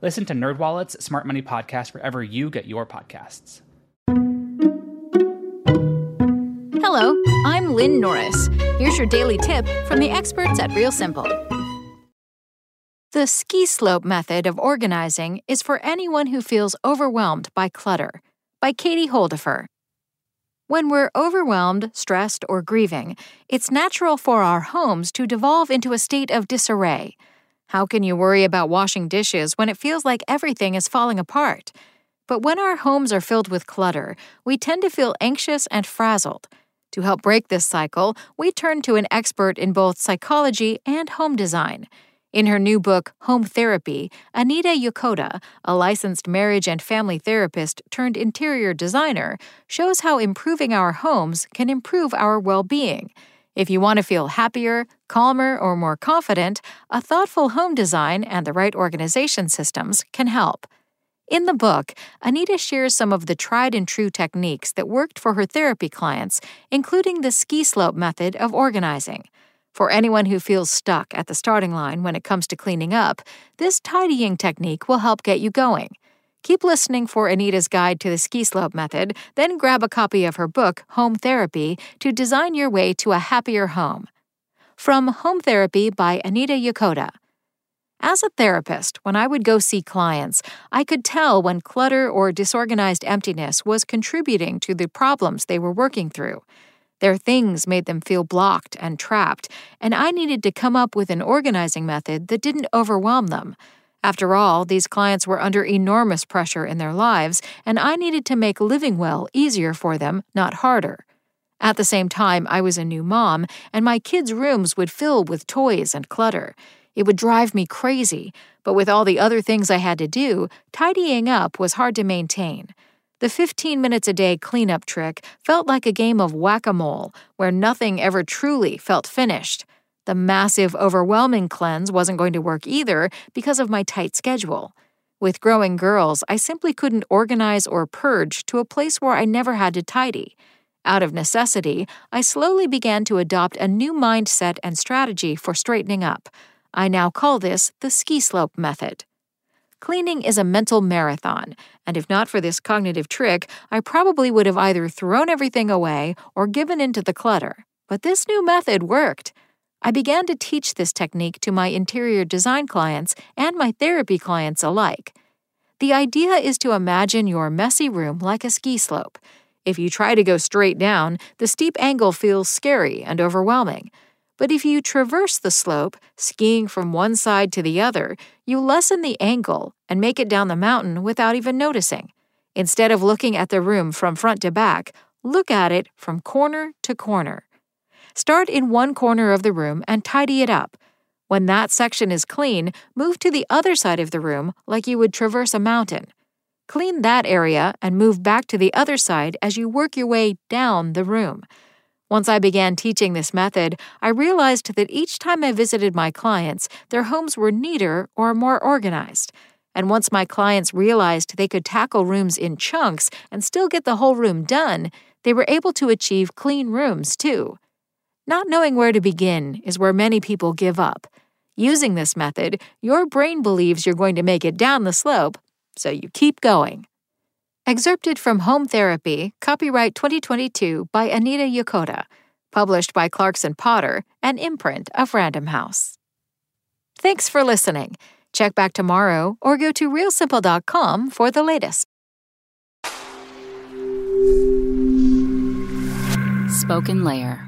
Listen to NerdWallet's Smart Money Podcast wherever you get your podcasts. Hello, I'm Lynn Norris. Here's your daily tip from the experts at Real Simple. The ski slope method of organizing is for anyone who feels overwhelmed by clutter. By Katie Holdefehr. When we're overwhelmed, stressed, or grieving, it's natural for our homes to devolve into a state of disarray. How can you worry about washing dishes when it feels like everything is falling apart? But when our homes are filled with clutter, we tend to feel anxious and frazzled. To help break this cycle, we turn to an expert in both psychology and home design. In her new book, Home Therapy, Anita Yokota, a licensed marriage and family therapist turned interior designer, shows how improving our homes can improve our well being. If you want to feel happier, calmer, or more confident, a thoughtful home design and the right organization systems can help. In the book, Anita shares some of the tried and true techniques that worked for her therapy clients, including the ski slope method of organizing. For anyone who feels stuck at the starting line when it comes to cleaning up, this tidying technique will help get you going. Keep listening for Anita's guide to the ski slope method, then grab a copy of her book, Home Therapy, to design your way to a happier home. From Home Therapy by Anita Yokota. As a therapist, when I would go see clients, I could tell when clutter or disorganized emptiness was contributing to the problems they were working through. Their things made them feel blocked and trapped, and I needed to come up with an organizing method that didn't overwhelm them. After all, these clients were under enormous pressure in their lives, and I needed to make living well easier for them, not harder. At the same time, I was a new mom, and my kids' rooms would fill with toys and clutter. It would drive me crazy, but with all the other things I had to do, tidying up was hard to maintain. The 15 minutes a day cleanup trick felt like a game of whack a mole, where nothing ever truly felt finished. The massive, overwhelming cleanse wasn't going to work either because of my tight schedule. With growing girls, I simply couldn't organize or purge to a place where I never had to tidy. Out of necessity, I slowly began to adopt a new mindset and strategy for straightening up. I now call this the ski slope method. Cleaning is a mental marathon, and if not for this cognitive trick, I probably would have either thrown everything away or given in to the clutter. But this new method worked. I began to teach this technique to my interior design clients and my therapy clients alike. The idea is to imagine your messy room like a ski slope. If you try to go straight down, the steep angle feels scary and overwhelming. But if you traverse the slope, skiing from one side to the other, you lessen the angle and make it down the mountain without even noticing. Instead of looking at the room from front to back, look at it from corner to corner. Start in one corner of the room and tidy it up. When that section is clean, move to the other side of the room like you would traverse a mountain. Clean that area and move back to the other side as you work your way down the room. Once I began teaching this method, I realized that each time I visited my clients, their homes were neater or more organized. And once my clients realized they could tackle rooms in chunks and still get the whole room done, they were able to achieve clean rooms too. Not knowing where to begin is where many people give up. Using this method, your brain believes you're going to make it down the slope, so you keep going. Excerpted from Home Therapy, copyright 2022 by Anita Yokota, published by Clarkson Potter, an imprint of Random House. Thanks for listening. Check back tomorrow or go to realsimple.com for the latest. Spoken Layer.